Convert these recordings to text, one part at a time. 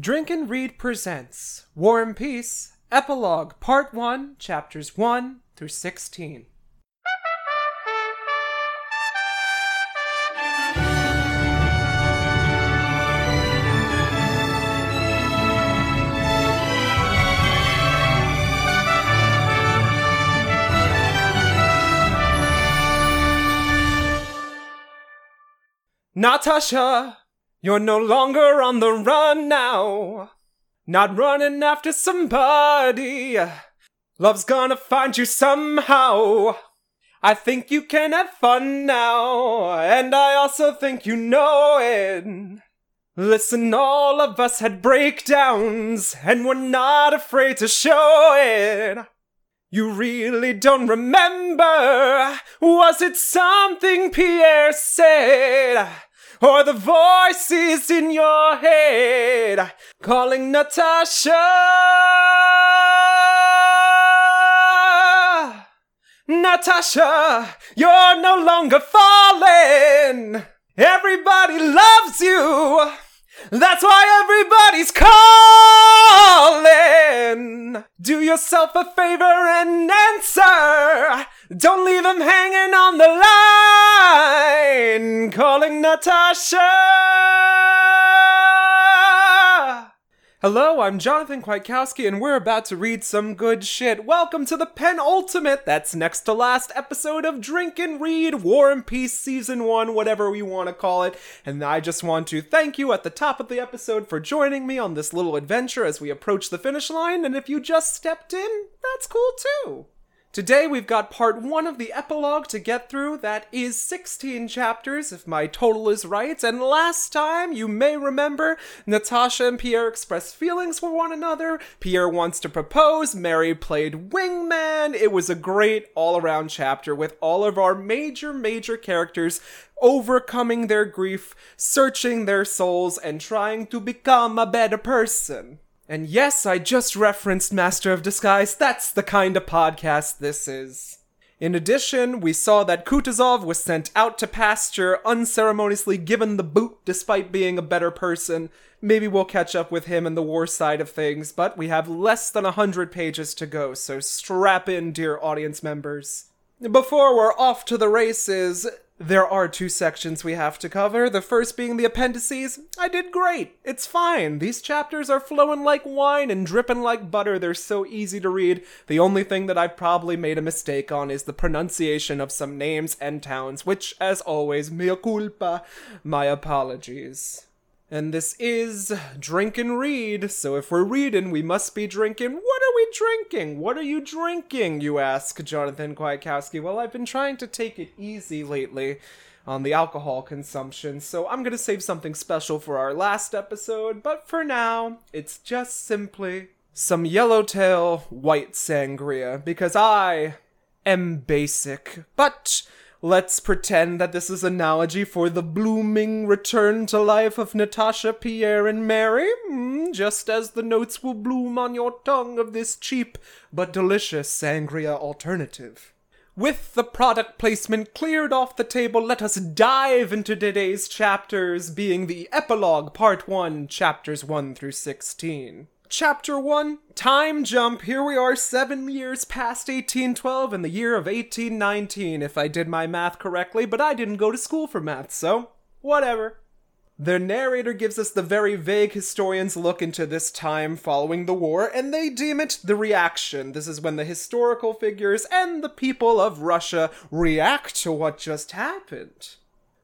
Drink and Read presents War and Peace, Epilogue, Part 1, Chapters 1 through 16. Natasha, you're no longer on the run now. Not running after somebody. Love's gonna find you somehow. I think you can have fun now, and I also think you know it. Listen, all of us had breakdowns, and we're not afraid to show it. You really don't remember? Was it something Pierre said? Or the voices in your head calling Natasha? Natasha, you're no longer falling. Everybody loves you. That's why everybody's calling. Do yourself a favor and answer. Don't leave them hanging on the line. Calling Natasha. Hello, I'm Jonathan Kwiatkowski, and we're about to read some good shit. Welcome to the penultimate, that's next to last episode of Drink and Read War and Peace Season 1, whatever we want to call it. And I just want to thank you at the top of the episode for joining me on this little adventure as we approach the finish line. And if you just stepped in, that's cool too. Today we've got part one of the epilogue to get through. That is 16 chapters, if my total is right. And last time, you may remember, Natasha and Pierre expressed feelings for one another. Pierre wants to propose. Mary played wingman. It was a great all around chapter with all of our major, major characters overcoming their grief, searching their souls, and trying to become a better person. And yes, I just referenced Master of Disguise. That's the kind of podcast this is. In addition, we saw that Kutuzov was sent out to pasture, unceremoniously given the boot despite being a better person. Maybe we'll catch up with him in the war side of things, but we have less than a hundred pages to go, so strap in, dear audience members. Before we're off to the races, there are two sections we have to cover. The first being the appendices. I did great. It's fine. These chapters are flowing like wine and dripping like butter. They're so easy to read. The only thing that I've probably made a mistake on is the pronunciation of some names and towns, which, as always, mea culpa. My apologies. And this is Drink and Read, so if we're reading, we must be drinking. What are we drinking? What are you drinking, you ask, Jonathan Kwiatkowski? Well, I've been trying to take it easy lately on the alcohol consumption, so I'm gonna save something special for our last episode, but for now, it's just simply some yellowtail white sangria, because I am basic. But Let's pretend that this is analogy for the blooming return to life of Natasha, Pierre, and Mary, mm, just as the notes will bloom on your tongue of this cheap but delicious sangria alternative. With the product placement cleared off the table, let us dive into today's chapters, being the epilogue, part 1, chapters 1 through 16. Chapter 1 Time Jump. Here we are, seven years past 1812 in the year of 1819, if I did my math correctly, but I didn't go to school for math, so whatever. The narrator gives us the very vague historian's look into this time following the war, and they deem it the reaction. This is when the historical figures and the people of Russia react to what just happened.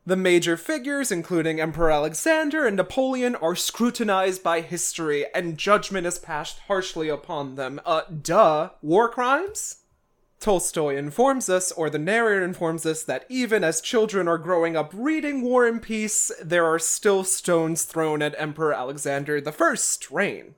The major figures, including Emperor Alexander and Napoleon, are scrutinized by history, and judgment is passed harshly upon them. Uh, duh. War crimes? Tolstoy informs us, or the narrator informs us, that even as children are growing up reading War and Peace, there are still stones thrown at Emperor Alexander I's reign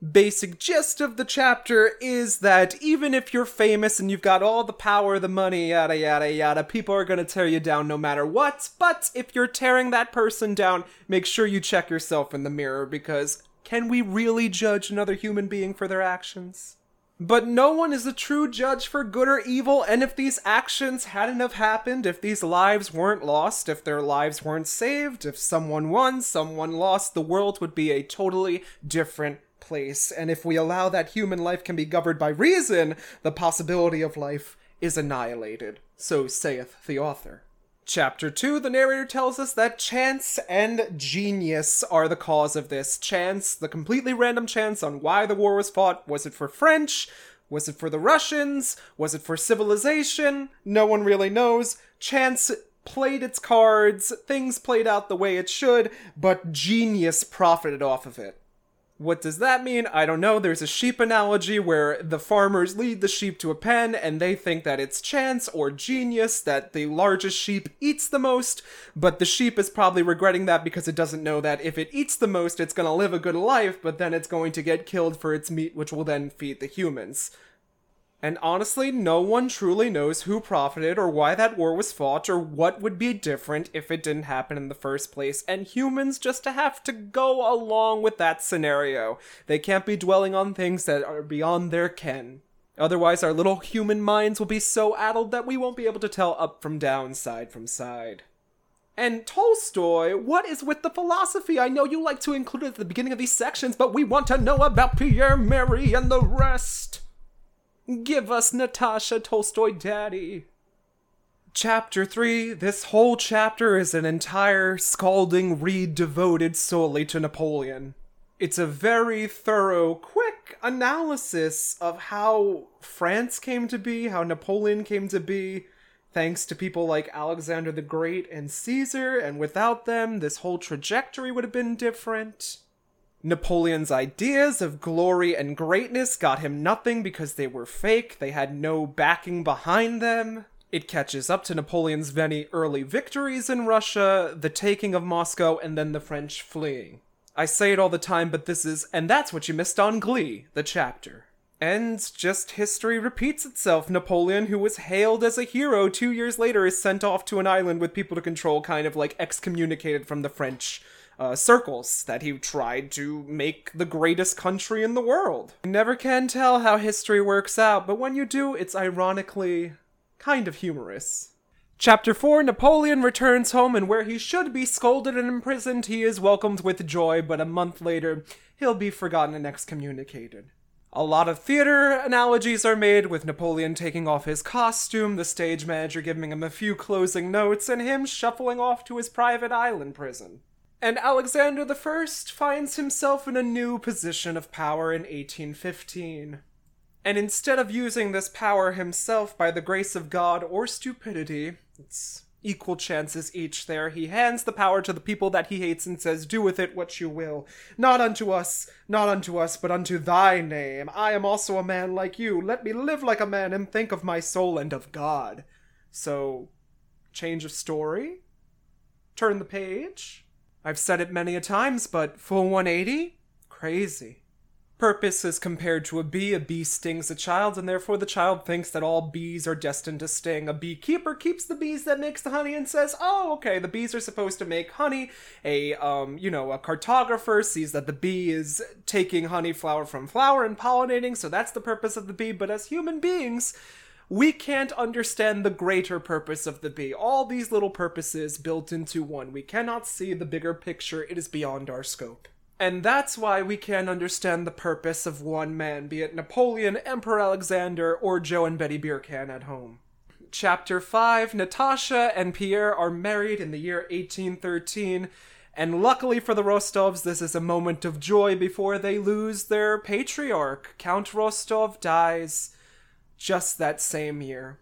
basic gist of the chapter is that even if you're famous and you've got all the power, the money, yada yada yada, people are gonna tear you down no matter what. But if you're tearing that person down, make sure you check yourself in the mirror because can we really judge another human being for their actions? But no one is a true judge for good or evil, and if these actions hadn't have happened, if these lives weren't lost, if their lives weren't saved, if someone won, someone lost, the world would be a totally different place. And if we allow that human life can be governed by reason, the possibility of life is annihilated. So saith the author. Chapter 2, the narrator tells us that chance and genius are the cause of this. Chance, the completely random chance on why the war was fought. Was it for French? Was it for the Russians? Was it for civilization? No one really knows. Chance played its cards, things played out the way it should, but genius profited off of it. What does that mean? I don't know. There's a sheep analogy where the farmers lead the sheep to a pen and they think that it's chance or genius that the largest sheep eats the most, but the sheep is probably regretting that because it doesn't know that if it eats the most, it's gonna live a good life, but then it's going to get killed for its meat, which will then feed the humans. And honestly, no one truly knows who profited or why that war was fought or what would be different if it didn't happen in the first place. And humans just have to go along with that scenario. They can't be dwelling on things that are beyond their ken. Otherwise, our little human minds will be so addled that we won't be able to tell up from down, side from side. And Tolstoy, what is with the philosophy? I know you like to include it at the beginning of these sections, but we want to know about Pierre Mary and the rest. Give us Natasha Tolstoy Daddy. Chapter 3 This whole chapter is an entire scalding read devoted solely to Napoleon. It's a very thorough, quick analysis of how France came to be, how Napoleon came to be, thanks to people like Alexander the Great and Caesar, and without them, this whole trajectory would have been different. Napoleon's ideas of glory and greatness got him nothing because they were fake, they had no backing behind them. It catches up to Napoleon's many early victories in Russia, the taking of Moscow, and then the French fleeing. I say it all the time, but this is, and that's what you missed on Glee, the chapter. And just history repeats itself. Napoleon, who was hailed as a hero two years later, is sent off to an island with people to control, kind of like excommunicated from the French uh, circles that he tried to make the greatest country in the world. You never can tell how history works out, but when you do, it's ironically kind of humorous. Chapter 4 Napoleon returns home, and where he should be scolded and imprisoned, he is welcomed with joy, but a month later, he'll be forgotten and excommunicated. A lot of theater analogies are made with Napoleon taking off his costume, the stage manager giving him a few closing notes, and him shuffling off to his private island prison. And Alexander I finds himself in a new position of power in 1815. And instead of using this power himself by the grace of God or stupidity, it's equal chances each there, he hands the power to the people that he hates and says, Do with it what you will. Not unto us, not unto us, but unto thy name. I am also a man like you. Let me live like a man and think of my soul and of God. So, change of story? Turn the page? I've said it many a times, but full 180? Crazy. Purpose is compared to a bee. A bee stings a child, and therefore the child thinks that all bees are destined to sting. A beekeeper keeps the bees that makes the honey and says, "Oh, okay, the bees are supposed to make honey." A um, you know, a cartographer sees that the bee is taking honey flower from flower and pollinating, so that's the purpose of the bee. But as human beings, we can't understand the greater purpose of the bee. All these little purposes built into one. We cannot see the bigger picture, it is beyond our scope. And that's why we can't understand the purpose of one man, be it Napoleon, Emperor Alexander, or Joe and Betty Beercan at home. Chapter 5 Natasha and Pierre are married in the year 1813, and luckily for the Rostovs, this is a moment of joy before they lose their patriarch. Count Rostov dies just that same year.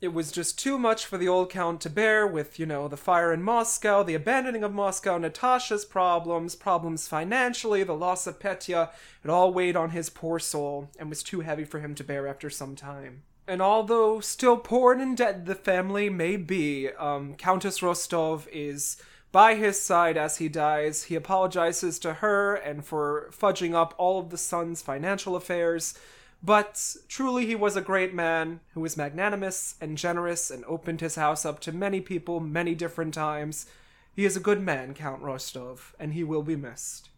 It was just too much for the old count to bear with, you know, the fire in Moscow, the abandoning of Moscow, Natasha's problems, problems financially, the loss of Petya. It all weighed on his poor soul and was too heavy for him to bear after some time. And although still poor and in debt the family may be, um, Countess Rostov is by his side as he dies. He apologizes to her and for fudging up all of the son's financial affairs but truly, he was a great man who was magnanimous and generous and opened his house up to many people many different times. He is a good man, Count Rostov, and he will be missed.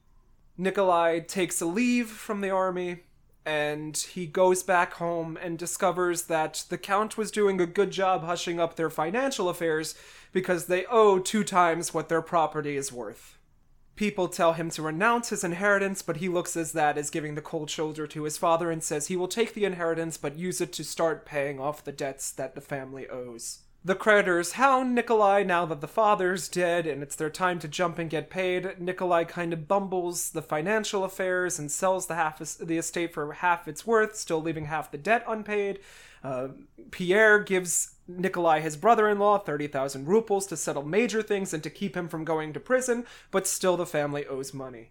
Nikolai takes a leave from the army, and he goes back home and discovers that the Count was doing a good job hushing up their financial affairs because they owe two times what their property is worth. People tell him to renounce his inheritance, but he looks as that as giving the cold shoulder to his father and says he will take the inheritance but use it to start paying off the debts that the family owes. The creditors hound Nikolai now that the father's dead and it's their time to jump and get paid. Nikolai kind of bumbles the financial affairs and sells the half the estate for half its worth, still leaving half the debt unpaid. Uh, Pierre gives Nikolai, his brother in law, 30,000 rubles to settle major things and to keep him from going to prison, but still the family owes money.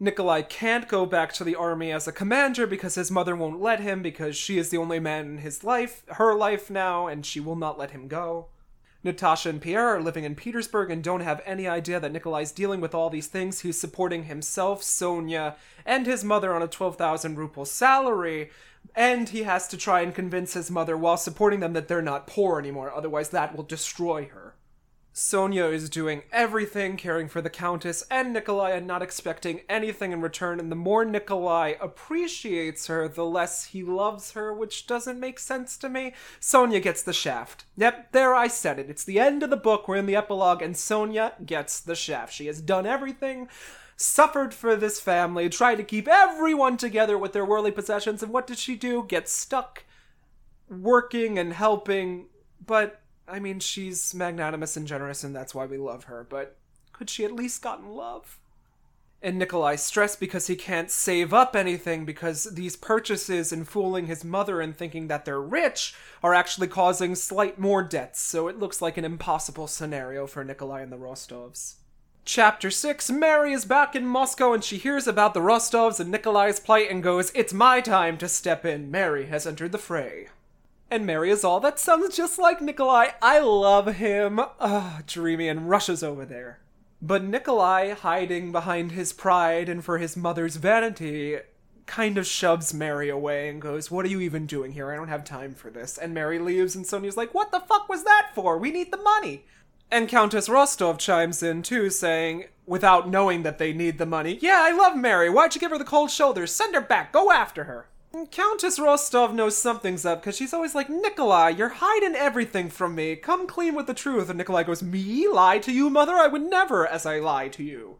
Nikolai can't go back to the army as a commander because his mother won't let him because she is the only man in his life, her life now, and she will not let him go. Natasha and Pierre are living in Petersburg and don't have any idea that Nikolai's dealing with all these things. He's supporting himself, Sonia, and his mother on a 12,000 ruble salary, and he has to try and convince his mother while supporting them that they're not poor anymore, otherwise, that will destroy her. Sonia is doing everything, caring for the Countess and Nikolai, and not expecting anything in return. And the more Nikolai appreciates her, the less he loves her, which doesn't make sense to me. Sonia gets the shaft. Yep, there I said it. It's the end of the book. We're in the epilogue, and Sonia gets the shaft. She has done everything, suffered for this family, tried to keep everyone together with their worldly possessions, and what did she do? Get stuck working and helping, but I mean, she's magnanimous and generous, and that's why we love her, but could she at least gotten love? And Nikolai stressed because he can't save up anything because these purchases and fooling his mother and thinking that they're rich are actually causing slight more debts, so it looks like an impossible scenario for Nikolai and the Rostovs. Chapter 6 Mary is back in Moscow and she hears about the Rostovs and Nikolai's plight and goes, It's my time to step in. Mary has entered the fray. And Mary is all, that sounds just like Nikolai. I love him. Ah, dreamy, and rushes over there. But Nikolai, hiding behind his pride and for his mother's vanity, kind of shoves Mary away and goes, What are you even doing here? I don't have time for this. And Mary leaves, and Sonia's like, What the fuck was that for? We need the money. And Countess Rostov chimes in too, saying, without knowing that they need the money, Yeah, I love Mary. Why'd you give her the cold shoulders? Send her back. Go after her. Countess Rostov knows something's up because she's always like, Nikolai, you're hiding everything from me. Come clean with the truth. And Nikolai goes, Me? Lie to you, mother? I would never, as I lie to you.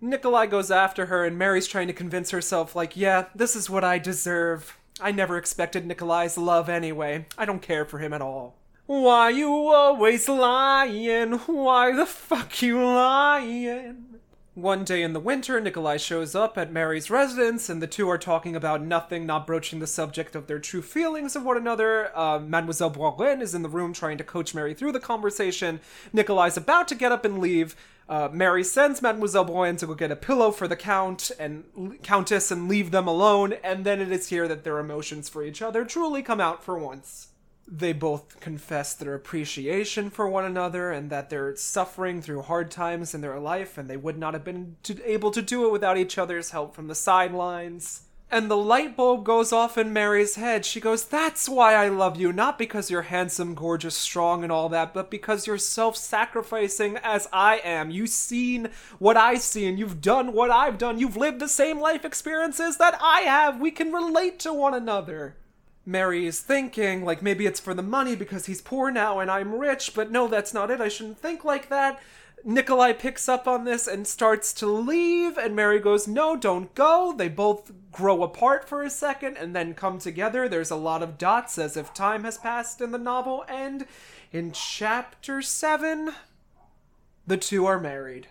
Nikolai goes after her, and Mary's trying to convince herself, like, yeah, this is what I deserve. I never expected Nikolai's love anyway. I don't care for him at all. Why you always lying? Why the fuck you lying? One day in the winter, Nikolai shows up at Mary's residence, and the two are talking about nothing, not broaching the subject of their true feelings of one another. Uh, Mademoiselle Bourienne is in the room trying to coach Mary through the conversation. Nikolai's about to get up and leave. Uh, Mary sends Mademoiselle Bourienne to go get a pillow for the Count and Countess and leave them alone, and then it is here that their emotions for each other truly come out for once they both confess their appreciation for one another and that they're suffering through hard times in their life and they would not have been to, able to do it without each other's help from the sidelines. And the light bulb goes off in Mary's head. She goes, That's why I love you. Not because you're handsome, gorgeous, strong, and all that, but because you're self sacrificing as I am. You've seen what I see, and you've done what I've done. You've lived the same life experiences that I have. We can relate to one another. Mary is thinking, like maybe it's for the money because he's poor now and I'm rich, but no, that's not it. I shouldn't think like that. Nikolai picks up on this and starts to leave, and Mary goes, No, don't go. They both grow apart for a second and then come together. There's a lot of dots as if time has passed in the novel, and in chapter 7, the two are married.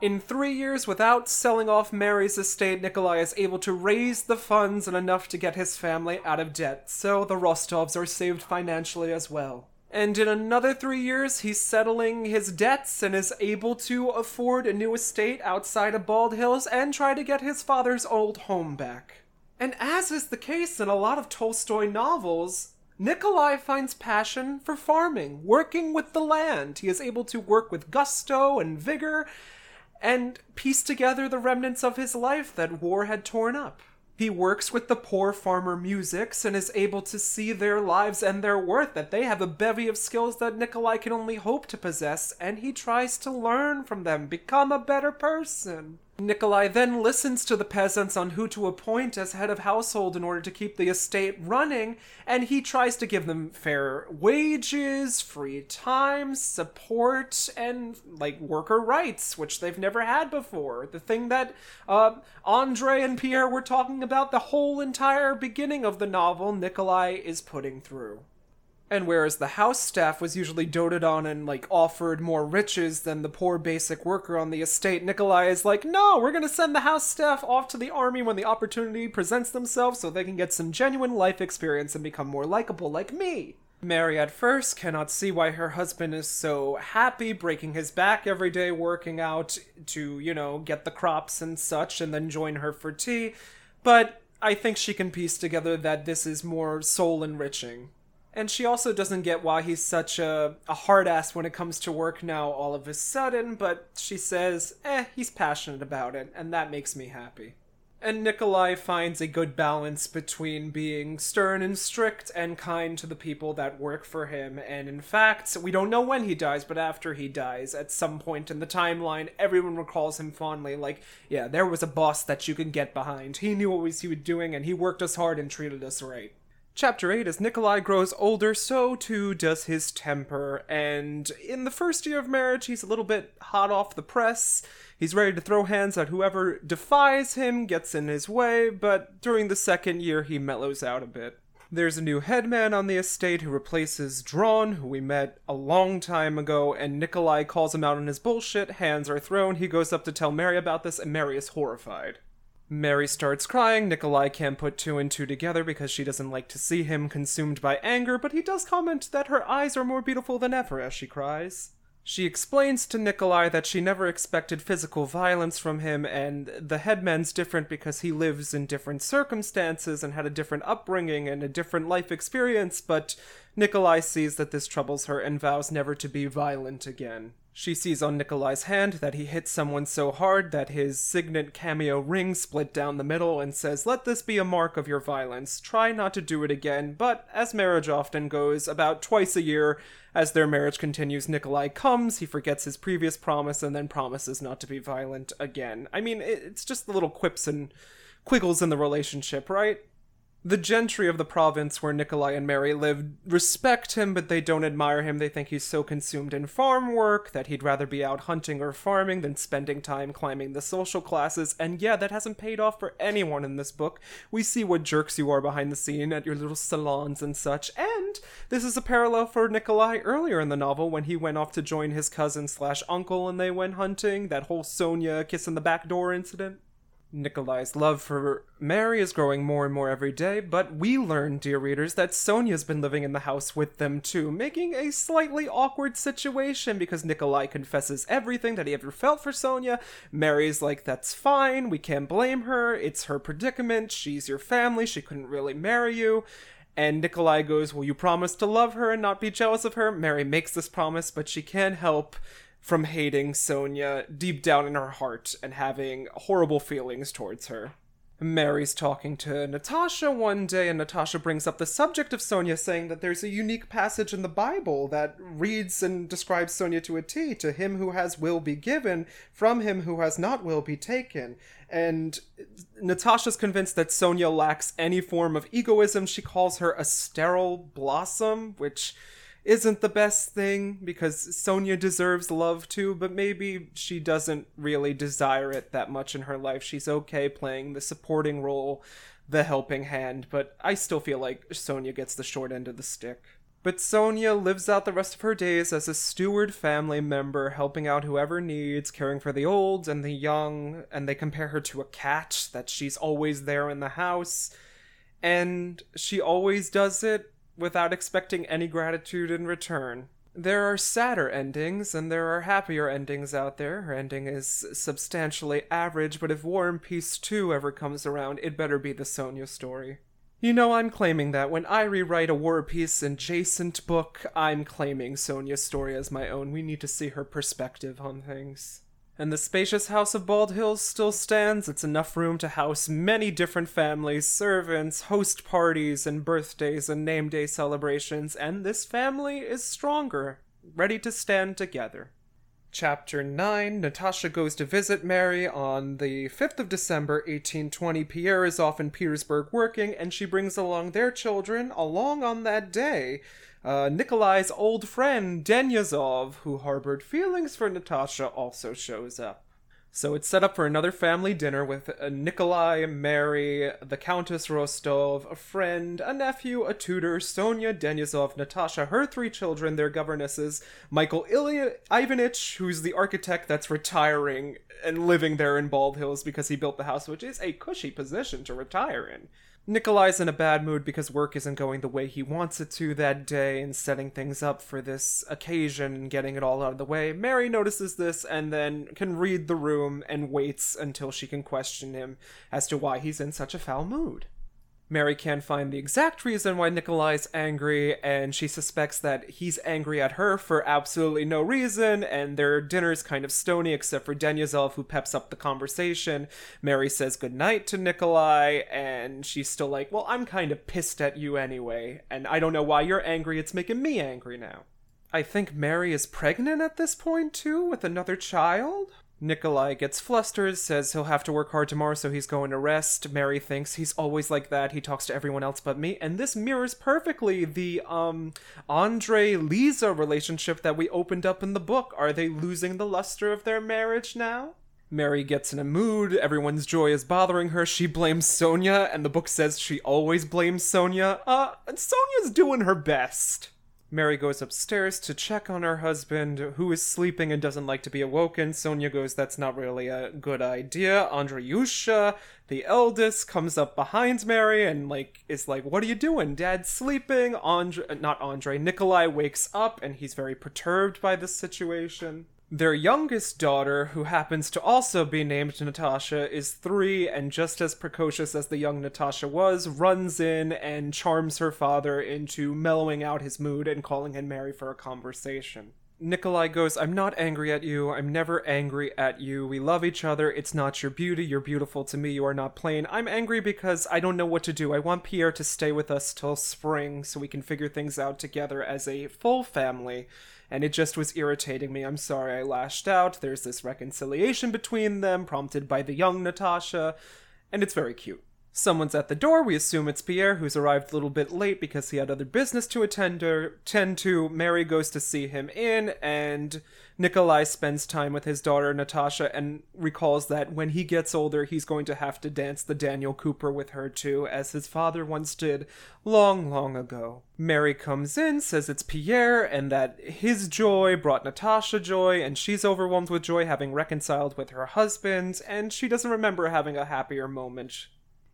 In three years, without selling off Mary's estate, Nikolai is able to raise the funds and enough to get his family out of debt, so the Rostovs are saved financially as well. And in another three years, he's settling his debts and is able to afford a new estate outside of Bald Hills and try to get his father's old home back. And as is the case in a lot of Tolstoy novels, Nikolai finds passion for farming, working with the land. He is able to work with gusto and vigor and piece together the remnants of his life that war had torn up. He works with the poor farmer muzhiks and is able to see their lives and their worth, that they have a bevy of skills that Nikolai can only hope to possess, and he tries to learn from them, become a better person. Nikolai then listens to the peasants on who to appoint as head of household in order to keep the estate running, and he tries to give them fair wages, free time, support, and like worker rights, which they've never had before. The thing that uh, Andre and Pierre were talking about the whole entire beginning of the novel, Nikolai is putting through. And whereas the house staff was usually doted on and like offered more riches than the poor basic worker on the estate, Nikolai is like, no, we're gonna send the house staff off to the army when the opportunity presents themselves so they can get some genuine life experience and become more likable like me. Mary at first cannot see why her husband is so happy breaking his back every day working out to, you know, get the crops and such and then join her for tea, but I think she can piece together that this is more soul enriching and she also doesn't get why he's such a, a hard ass when it comes to work now all of a sudden, but she says, eh, he's passionate about it, and that makes me happy. And Nikolai finds a good balance between being stern and strict and kind to the people that work for him. And in fact, we don't know when he dies, but after he dies, at some point in the timeline, everyone recalls him fondly. Like, yeah, there was a boss that you can get behind. He knew what he was doing, and he worked us hard and treated us right. Chapter 8 As Nikolai grows older, so too does his temper, and in the first year of marriage, he's a little bit hot off the press. He's ready to throw hands at whoever defies him, gets in his way, but during the second year, he mellows out a bit. There's a new headman on the estate who replaces Dron, who we met a long time ago, and Nikolai calls him out on his bullshit. Hands are thrown. He goes up to tell Mary about this, and Mary is horrified. Mary starts crying. Nikolai can't put two and two together because she doesn't like to see him consumed by anger, but he does comment that her eyes are more beautiful than ever as she cries. She explains to Nikolai that she never expected physical violence from him, and the headman's different because he lives in different circumstances and had a different upbringing and a different life experience, but Nikolai sees that this troubles her and vows never to be violent again. She sees on Nikolai's hand that he hit someone so hard that his signet cameo ring split down the middle and says, Let this be a mark of your violence. Try not to do it again. But as marriage often goes, about twice a year, as their marriage continues, Nikolai comes, he forgets his previous promise, and then promises not to be violent again. I mean, it's just the little quips and quiggles in the relationship, right? The gentry of the province where Nikolai and Mary live respect him, but they don't admire him. They think he's so consumed in farm work that he'd rather be out hunting or farming than spending time climbing the social classes. And yeah, that hasn't paid off for anyone in this book. We see what jerks you are behind the scene at your little salons and such. And this is a parallel for Nikolai earlier in the novel when he went off to join his cousin slash uncle and they went hunting. That whole Sonia kissing the back door incident. Nikolai's love for Mary is growing more and more every day, but we learn, dear readers, that Sonia's been living in the house with them too, making a slightly awkward situation because Nikolai confesses everything that he ever felt for Sonia. Mary's like, that's fine, we can't blame her, it's her predicament, she's your family, she couldn't really marry you. And Nikolai goes, Will you promise to love her and not be jealous of her? Mary makes this promise, but she can't help from hating Sonia deep down in her heart and having horrible feelings towards her. Mary's talking to Natasha one day, and Natasha brings up the subject of Sonia, saying that there's a unique passage in the Bible that reads and describes Sonia to a T. To him who has will be given, from him who has not will be taken. And Natasha's convinced that Sonia lacks any form of egoism. She calls her a sterile blossom, which isn't the best thing because Sonia deserves love too, but maybe she doesn't really desire it that much in her life. She's okay playing the supporting role, the helping hand, but I still feel like Sonia gets the short end of the stick. But Sonia lives out the rest of her days as a steward family member, helping out whoever needs, caring for the old and the young, and they compare her to a cat, that she's always there in the house. And she always does it without expecting any gratitude in return. There are sadder endings, and there are happier endings out there. Her ending is substantially average, but if War and Peace 2 ever comes around, it better be the Sonia story. You know, I'm claiming that. When I rewrite a War Peace adjacent book, I'm claiming Sonia's story as my own. We need to see her perspective on things and the spacious house of Bald Hills still stands. It's enough room to house many different families, servants, host parties, and birthdays and name day celebrations, and this family is stronger, ready to stand together. Chapter 9 Natasha goes to visit Mary on the 5th of December 1820. Pierre is off in Petersburg working, and she brings along their children along on that day. Uh, Nikolai's old friend, Denyazov, who harbored feelings for Natasha, also shows up. So it's set up for another family dinner with uh, Nikolai, Mary, the Countess Rostov, a friend, a nephew, a tutor, Sonia, Denyazov, Natasha, her three children, their governesses, Michael Ilya Ivanich, who's the architect that's retiring and living there in Bald Hills because he built the house, which is a cushy position to retire in. Nikolai's in a bad mood because work isn't going the way he wants it to that day and setting things up for this occasion and getting it all out of the way. Mary notices this and then can read the room and waits until she can question him as to why he's in such a foul mood. Mary can't find the exact reason why Nikolai's angry, and she suspects that he's angry at her for absolutely no reason, and their dinner's kind of stony except for Denyazov, who peps up the conversation. Mary says goodnight to Nikolai, and she's still like, Well, I'm kind of pissed at you anyway, and I don't know why you're angry, it's making me angry now. I think Mary is pregnant at this point, too, with another child? Nikolai gets flustered, says he'll have to work hard tomorrow, so he's going to rest. Mary thinks he's always like that. He talks to everyone else but me. And this mirrors perfectly the um Andre Lisa relationship that we opened up in the book. Are they losing the luster of their marriage now? Mary gets in a mood, everyone's joy is bothering her, she blames Sonia, and the book says she always blames Sonia. Uh, and Sonia's doing her best. Mary goes upstairs to check on her husband, who is sleeping and doesn't like to be awoken. Sonia goes, That's not really a good idea. Andreyusha, the eldest, comes up behind Mary and, like, is like, What are you doing? Dad's sleeping. Andre, not Andre, Nikolai wakes up and he's very perturbed by this situation. Their youngest daughter, who happens to also be named Natasha, is three and just as precocious as the young Natasha was, runs in and charms her father into mellowing out his mood and calling him Mary for a conversation. Nikolai goes, I'm not angry at you. I'm never angry at you. We love each other. It's not your beauty. You're beautiful to me. You are not plain. I'm angry because I don't know what to do. I want Pierre to stay with us till spring so we can figure things out together as a full family and it just was irritating me. I'm sorry I lashed out. There's this reconciliation between them, prompted by the young Natasha, and it's very cute. Someone's at the door. We assume it's Pierre, who's arrived a little bit late because he had other business to attend, to. to. Mary goes to see him in, and Nikolai spends time with his daughter Natasha and recalls that when he gets older, he's going to have to dance the Daniel Cooper with her too, as his father once did long, long ago. Mary comes in, says it's Pierre, and that his joy brought Natasha joy, and she's overwhelmed with joy having reconciled with her husband, and she doesn't remember having a happier moment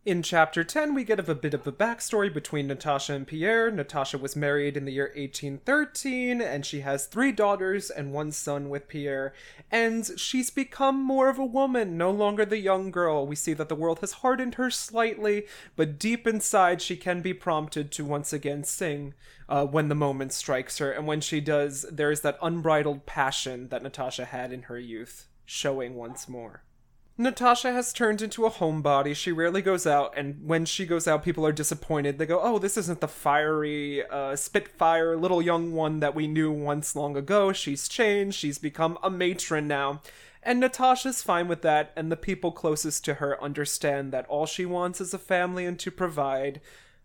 in chapter 10, we get of a bit of a backstory between Natasha and Pierre. Natasha was married in the year 1813, and she has three daughters and one son with Pierre. And she's become more of a woman, no longer the young girl. We see that the world has hardened her slightly, but deep inside, she can be prompted to once again sing uh, when the moment strikes her. And when she does, there is that unbridled passion that Natasha had in her youth, showing once more. Natasha has turned into a homebody. She rarely goes out, and when she goes out, people are disappointed. They go, Oh, this isn't the fiery, uh, Spitfire little young one that we knew once long ago. She's changed. She's become a matron now. And Natasha's fine with that, and the people closest to her understand that all she wants is a family and to provide,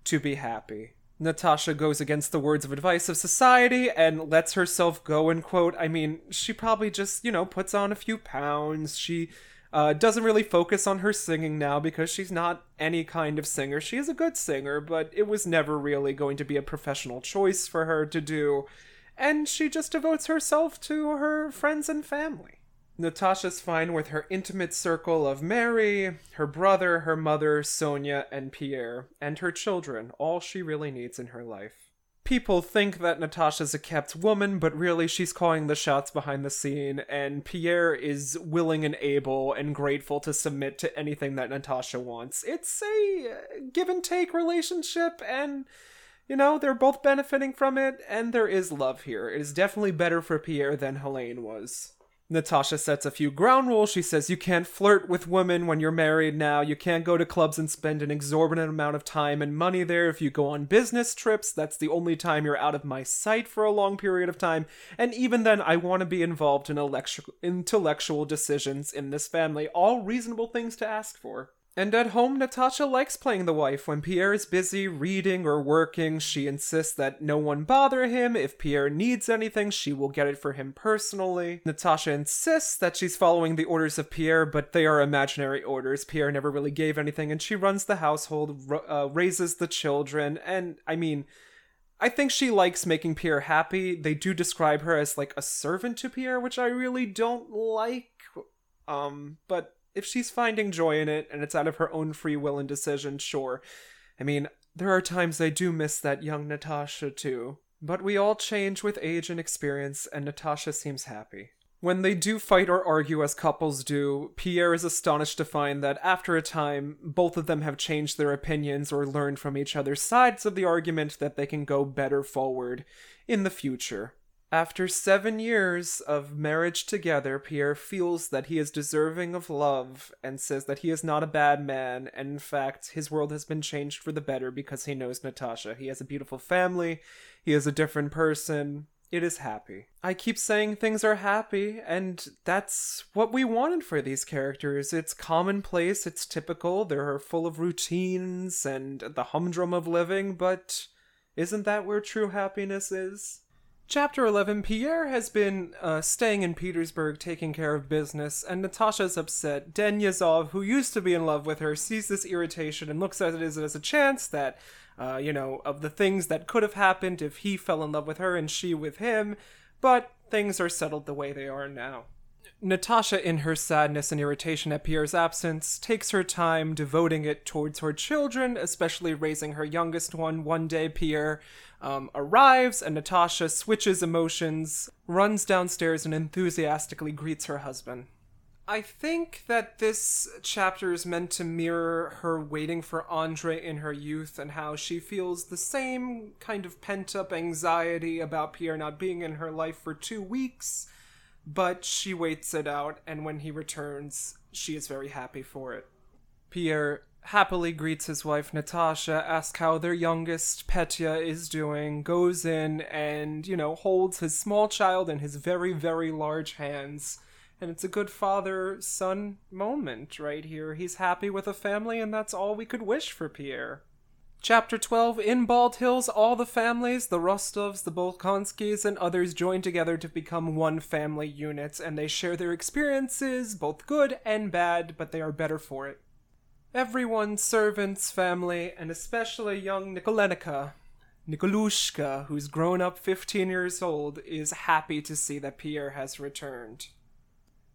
to be happy. Natasha goes against the words of advice of society and lets herself go and quote, I mean, she probably just, you know, puts on a few pounds. She uh, doesn't really focus on her singing now because she's not any kind of singer. She is a good singer, but it was never really going to be a professional choice for her to do. And she just devotes herself to her friends and family. Natasha's fine with her intimate circle of Mary, her brother, her mother, Sonia, and Pierre, and her children, all she really needs in her life people think that Natasha's a kept woman, but really she's calling the shots behind the scene, and Pierre is willing and able and grateful to submit to anything that Natasha wants. It's a uh, give and take relationship, and you know, they're both benefiting from it, and there is love here. It is definitely better for Pierre than Helene was. Natasha sets a few ground rules. She says you can't flirt with women when you're married now. You can't go to clubs and spend an exorbitant amount of time and money there. If you go on business trips, that's the only time you're out of my sight for a long period of time. And even then, I want to be involved in intellectual decisions in this family. All reasonable things to ask for. And at home, Natasha likes playing the wife. When Pierre is busy reading or working, she insists that no one bother him. If Pierre needs anything, she will get it for him personally. Natasha insists that she's following the orders of Pierre, but they are imaginary orders. Pierre never really gave anything, and she runs the household, uh, raises the children, and I mean, I think she likes making Pierre happy. They do describe her as like a servant to Pierre, which I really don't like. Um, but if she's finding joy in it and it's out of her own free will and decision, sure. I mean, there are times I do miss that young Natasha too. But we all change with age and experience, and Natasha seems happy. When they do fight or argue as couples do, Pierre is astonished to find that after a time, both of them have changed their opinions or learned from each other's sides of the argument that they can go better forward in the future. After seven years of marriage together, Pierre feels that he is deserving of love and says that he is not a bad man, and in fact, his world has been changed for the better because he knows Natasha. He has a beautiful family, he is a different person. It is happy. I keep saying things are happy, and that's what we wanted for these characters. It's commonplace, it's typical, they're full of routines and the humdrum of living, but isn't that where true happiness is? Chapter 11 Pierre has been uh, staying in Petersburg taking care of business, and Natasha's upset. Denyazov, who used to be in love with her, sees this irritation and looks at it as, as a chance that, uh, you know, of the things that could have happened if he fell in love with her and she with him, but things are settled the way they are now. Natasha, in her sadness and irritation at Pierre's absence, takes her time devoting it towards her children, especially raising her youngest one. One day, Pierre um, arrives, and Natasha switches emotions, runs downstairs, and enthusiastically greets her husband. I think that this chapter is meant to mirror her waiting for Andre in her youth and how she feels the same kind of pent up anxiety about Pierre not being in her life for two weeks, but she waits it out, and when he returns, she is very happy for it. Pierre happily greets his wife Natasha, asks how their youngest Petya is doing, goes in and, you know, holds his small child in his very, very large hands. And it's a good father son moment right here. He's happy with a family, and that's all we could wish for Pierre. Chapter 12 In Bald Hills, all the families, the Rostovs, the Bolkonskis, and others join together to become one family unit, and they share their experiences, both good and bad, but they are better for it. Everyone, servants, family, and especially young Nikolenka, Nikolushka, who's grown up 15 years old, is happy to see that Pierre has returned.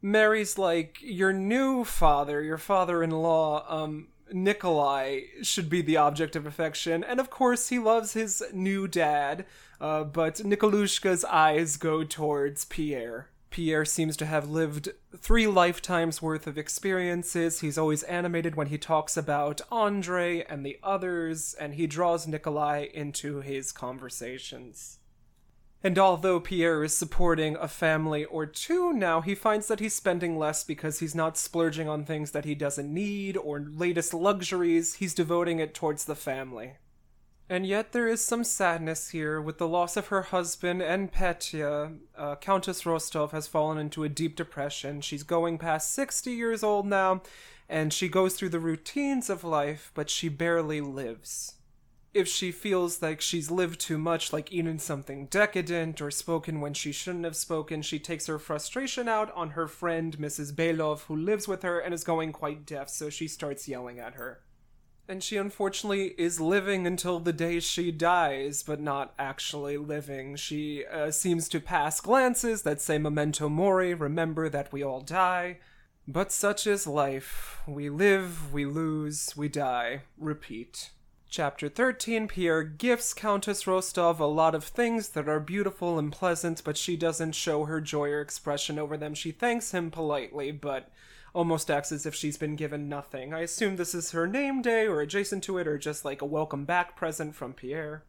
Mary's like, Your new father, your father in law, um, Nikolai, should be the object of affection, and of course he loves his new dad, uh, but Nikolushka's eyes go towards Pierre. Pierre seems to have lived three lifetimes worth of experiences. He's always animated when he talks about Andre and the others, and he draws Nikolai into his conversations. And although Pierre is supporting a family or two now, he finds that he's spending less because he's not splurging on things that he doesn't need or latest luxuries, he's devoting it towards the family. And yet there is some sadness here. With the loss of her husband and Petya, uh, Countess Rostov has fallen into a deep depression. She's going past 60 years old now, and she goes through the routines of life, but she barely lives. If she feels like she's lived too much, like eaten something decadent or spoken when she shouldn't have spoken, she takes her frustration out on her friend, Mrs. Belov, who lives with her and is going quite deaf, so she starts yelling at her. And she unfortunately is living until the day she dies, but not actually living. She uh, seems to pass glances that say memento mori, remember that we all die. But such is life. We live, we lose, we die. Repeat. Chapter 13 Pierre gifts Countess Rostov a lot of things that are beautiful and pleasant, but she doesn't show her joy or expression over them. She thanks him politely, but almost acts as if she's been given nothing. I assume this is her name day or adjacent to it or just like a welcome back present from Pierre.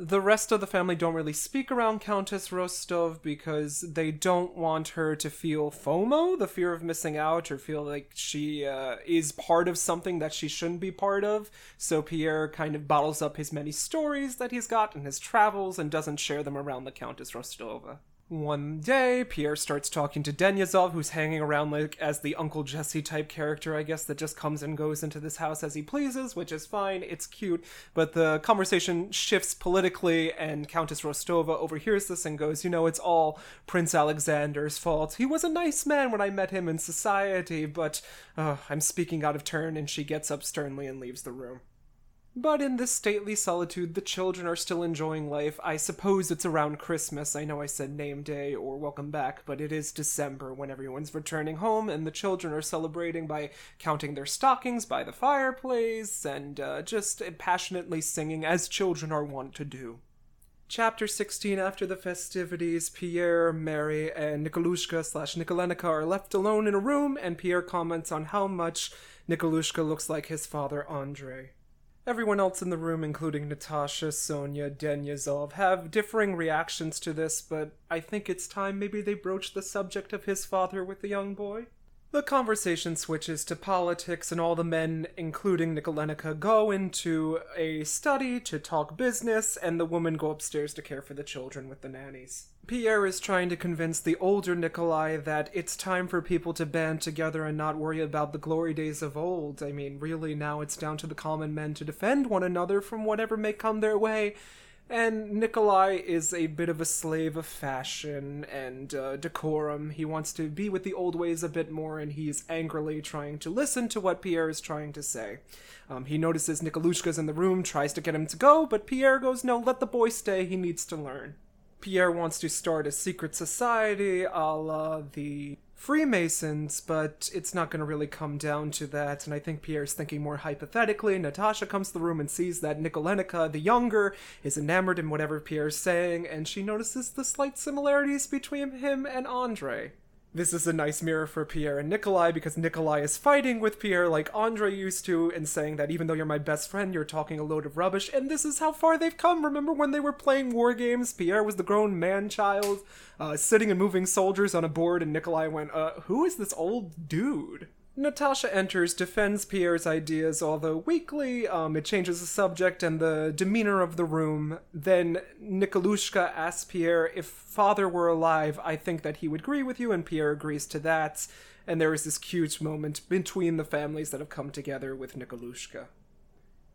The rest of the family don't really speak around Countess Rostov because they don't want her to feel FOMO, the fear of missing out, or feel like she uh, is part of something that she shouldn't be part of. So Pierre kind of bottles up his many stories that he's got in his travels and doesn't share them around the Countess Rostova. One day, Pierre starts talking to Denyazov, who's hanging around like as the Uncle Jesse type character, I guess, that just comes and goes into this house as he pleases, which is fine, it's cute. But the conversation shifts politically, and Countess Rostova overhears this and goes, You know, it's all Prince Alexander's fault. He was a nice man when I met him in society, but uh, I'm speaking out of turn, and she gets up sternly and leaves the room. But in this stately solitude, the children are still enjoying life. I suppose it's around Christmas. I know I said name day or welcome back, but it is December when everyone's returning home, and the children are celebrating by counting their stockings by the fireplace and uh, just passionately singing as children are wont to do. Chapter 16 After the festivities, Pierre, Mary, and Nikolushka slash Nikolenka are left alone in a room, and Pierre comments on how much Nikolushka looks like his father Andrei. Everyone else in the room, including Natasha, Sonia, Denisov, have differing reactions to this, but I think it's time maybe they broach the subject of his father with the young boy. The conversation switches to politics, and all the men, including Nikolenka, go into a study to talk business, and the women go upstairs to care for the children with the nannies. Pierre is trying to convince the older Nikolai that it's time for people to band together and not worry about the glory days of old. I mean, really, now it's down to the common men to defend one another from whatever may come their way, and Nikolai is a bit of a slave of fashion and uh, decorum. He wants to be with the old ways a bit more, and he's angrily trying to listen to what Pierre is trying to say. Um, he notices Nikolushka's in the room, tries to get him to go, but Pierre goes, No, let the boy stay, he needs to learn. Pierre wants to start a secret society a la the Freemasons, but it's not going to really come down to that. And I think Pierre's thinking more hypothetically. Natasha comes to the room and sees that Nikolenka, the younger, is enamored in whatever Pierre's saying, and she notices the slight similarities between him and Andre. This is a nice mirror for Pierre and Nikolai because Nikolai is fighting with Pierre like Andre used to and saying that even though you're my best friend, you're talking a load of rubbish. And this is how far they've come. Remember when they were playing war games? Pierre was the grown man child, uh, sitting and moving soldiers on a board, and Nikolai went, uh, who is this old dude? Natasha enters, defends Pierre's ideas, although weakly. Um, it changes the subject and the demeanor of the room. Then Nikolushka asks Pierre if father were alive, I think that he would agree with you, and Pierre agrees to that. And there is this cute moment between the families that have come together with Nikolushka.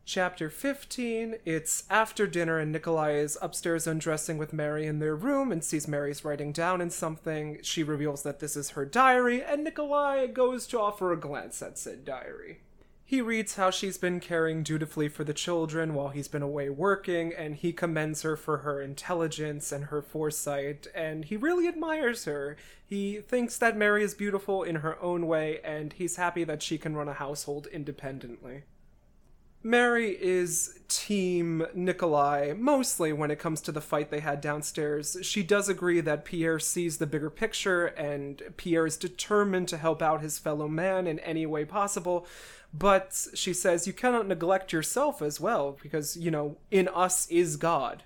Chapter 15 It's after dinner, and Nikolai is upstairs undressing with Mary in their room and sees Mary's writing down in something. She reveals that this is her diary, and Nikolai goes to offer a glance at said diary. He reads how she's been caring dutifully for the children while he's been away working, and he commends her for her intelligence and her foresight, and he really admires her. He thinks that Mary is beautiful in her own way, and he's happy that she can run a household independently. Mary is team Nikolai mostly when it comes to the fight they had downstairs. She does agree that Pierre sees the bigger picture and Pierre is determined to help out his fellow man in any way possible. But she says you cannot neglect yourself as well because, you know, in us is God.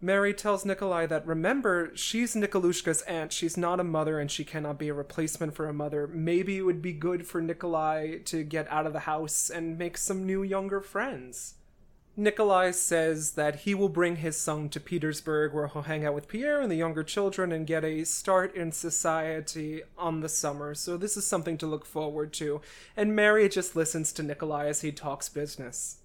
Mary tells Nikolai that remember, she's Nikolushka's aunt. She's not a mother and she cannot be a replacement for a mother. Maybe it would be good for Nikolai to get out of the house and make some new younger friends. Nikolai says that he will bring his son to Petersburg where he'll hang out with Pierre and the younger children and get a start in society on the summer. So this is something to look forward to. And Mary just listens to Nikolai as he talks business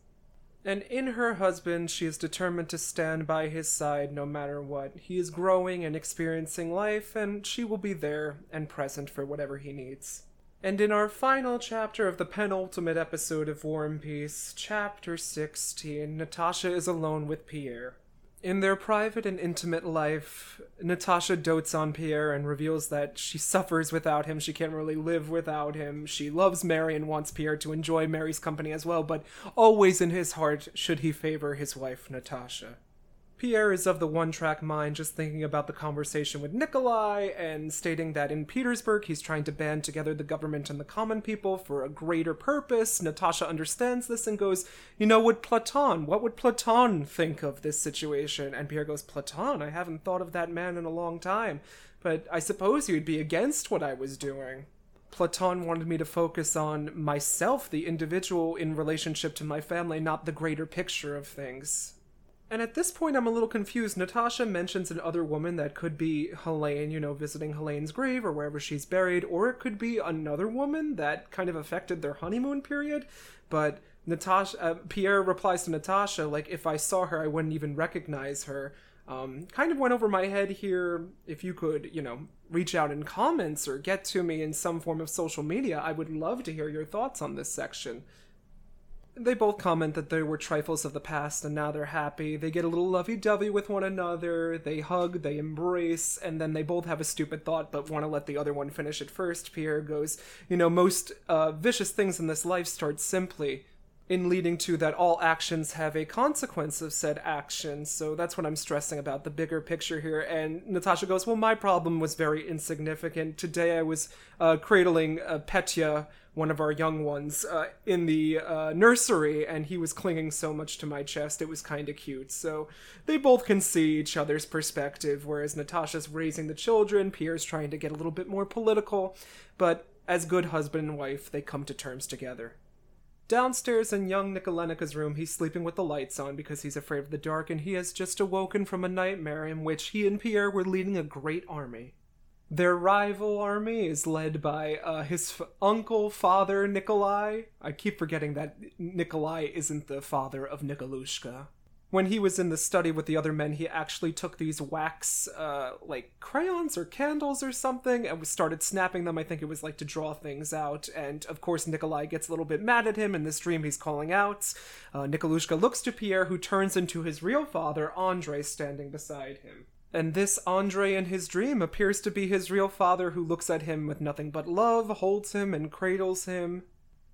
and in her husband she is determined to stand by his side no matter what. He is growing and experiencing life, and she will be there and present for whatever he needs. And in our final chapter of the penultimate episode of War and Peace, chapter 16, Natasha is alone with Pierre. In their private and intimate life, Natasha dotes on Pierre and reveals that she suffers without him. She can't really live without him. She loves Mary and wants Pierre to enjoy Mary's company as well, but always in his heart should he favor his wife, Natasha. Pierre is of the one track mind, just thinking about the conversation with Nikolai and stating that in Petersburg he's trying to band together the government and the common people for a greater purpose. Natasha understands this and goes, You know, would Platon, what would Platon think of this situation? And Pierre goes, Platon? I haven't thought of that man in a long time, but I suppose he would be against what I was doing. Platon wanted me to focus on myself, the individual, in relationship to my family, not the greater picture of things. And at this point, I'm a little confused. Natasha mentions an other woman that could be Helene, you know, visiting Helene's grave or wherever she's buried, or it could be another woman that kind of affected their honeymoon period. But Natasha, uh, Pierre replies to Natasha, like, if I saw her, I wouldn't even recognize her. Um, kind of went over my head here. If you could, you know, reach out in comments or get to me in some form of social media, I would love to hear your thoughts on this section they both comment that they were trifles of the past and now they're happy. They get a little lovey dovey with one another, they hug, they embrace, and then they both have a stupid thought but want to let the other one finish it first. Pierre goes, You know, most uh, vicious things in this life start simply in leading to that all actions have a consequence of said action. So that's what I'm stressing about the bigger picture here. And Natasha goes, Well, my problem was very insignificant. Today I was uh, cradling uh, Petya one of our young ones uh, in the uh, nursery, and he was clinging so much to my chest, it was kind of cute. So they both can see each other's perspective, whereas Natasha's raising the children, Pierre's trying to get a little bit more political, but as good husband and wife, they come to terms together. Downstairs in young Nikolenka's room, he's sleeping with the lights on because he's afraid of the dark, and he has just awoken from a nightmare in which he and Pierre were leading a great army. Their rival army is led by uh, his f- uncle, father, Nikolai. I keep forgetting that Nikolai isn't the father of Nikolushka. When he was in the study with the other men, he actually took these wax, uh, like crayons or candles or something, and started snapping them. I think it was like to draw things out. And of course, Nikolai gets a little bit mad at him. In this dream, he's calling out. Uh, Nikolushka looks to Pierre, who turns into his real father, Andre, standing beside him. And this Andre in his dream appears to be his real father who looks at him with nothing but love, holds him, and cradles him.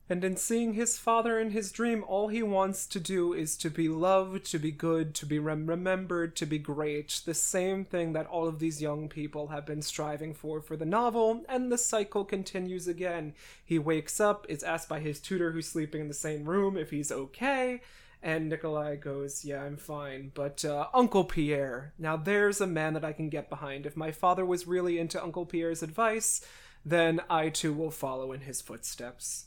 And in seeing his father in his dream, all he wants to do is to be loved, to be good, to be rem- remembered, to be great. The same thing that all of these young people have been striving for for the novel, and the cycle continues again. He wakes up, is asked by his tutor who's sleeping in the same room if he's okay, and Nikolai goes, Yeah, I'm fine. But uh, Uncle Pierre, now there's a man that I can get behind. If my father was really into Uncle Pierre's advice, then I too will follow in his footsteps.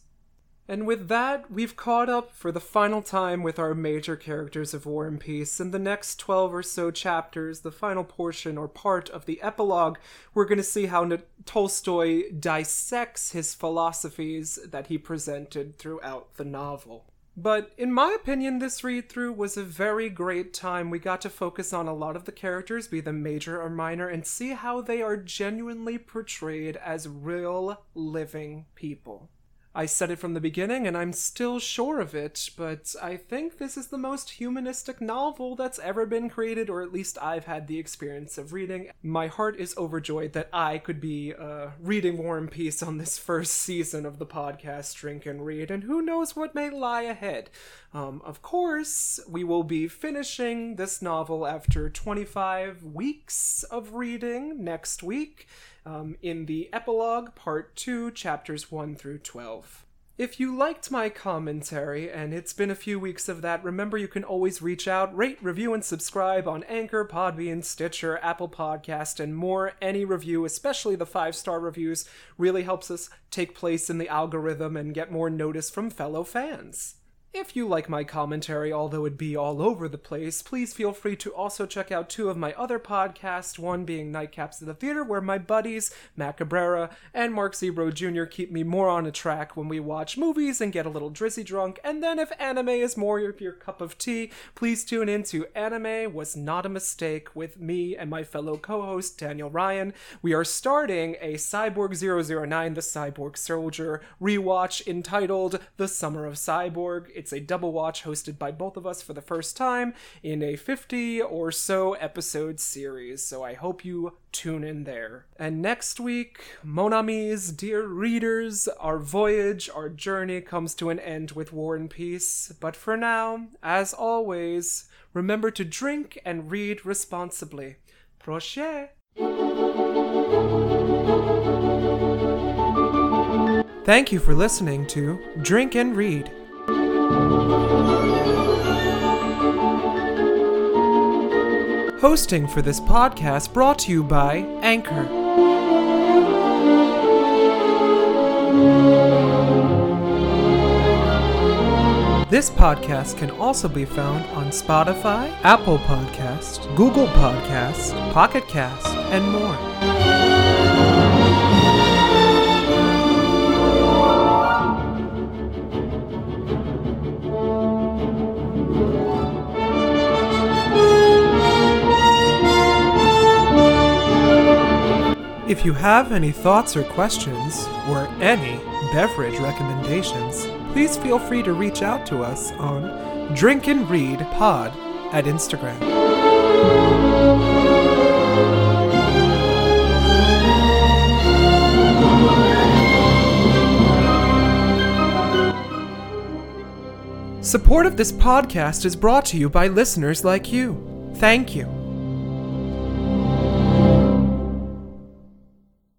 And with that, we've caught up for the final time with our major characters of War and Peace. In the next 12 or so chapters, the final portion or part of the epilogue, we're going to see how Tolstoy dissects his philosophies that he presented throughout the novel. But in my opinion, this read through was a very great time. We got to focus on a lot of the characters, be them major or minor, and see how they are genuinely portrayed as real living people. I said it from the beginning, and I'm still sure of it, but I think this is the most humanistic novel that's ever been created, or at least I've had the experience of reading. My heart is overjoyed that I could be uh, reading War and Peace on this first season of the podcast Drink and Read, and who knows what may lie ahead. Um, of course, we will be finishing this novel after 25 weeks of reading next week um, in the epilogue, part 2, chapters 1 through 12. If you liked my commentary, and it's been a few weeks of that, remember you can always reach out, rate, review, and subscribe on Anchor, Podbean, Stitcher, Apple Podcast, and more. Any review, especially the five star reviews, really helps us take place in the algorithm and get more notice from fellow fans. If you like my commentary, although it be all over the place, please feel free to also check out two of my other podcasts, one being Nightcaps of the Theater, where my buddies, Matt Cabrera and Mark Zebro Jr., keep me more on a track when we watch movies and get a little drizzy drunk. And then if anime is more of your cup of tea, please tune in to Anime Was Not a Mistake with me and my fellow co-host, Daniel Ryan. We are starting a Cyborg 009, the Cyborg Soldier rewatch entitled The Summer of Cyborg It's a double watch hosted by both of us for the first time in a 50 or so episode series, so I hope you tune in there. And next week, Mon Amis, dear readers, our voyage, our journey comes to an end with War and Peace. But for now, as always, remember to drink and read responsibly. Proche! Thank you for listening to Drink and Read. Hosting for this podcast brought to you by Anchor. This podcast can also be found on Spotify, Apple Podcast, Google Podcast, Pocket Cast, and more. If you have any thoughts or questions, or any beverage recommendations, please feel free to reach out to us on Drink and Read Pod at Instagram. Support of this podcast is brought to you by listeners like you. Thank you.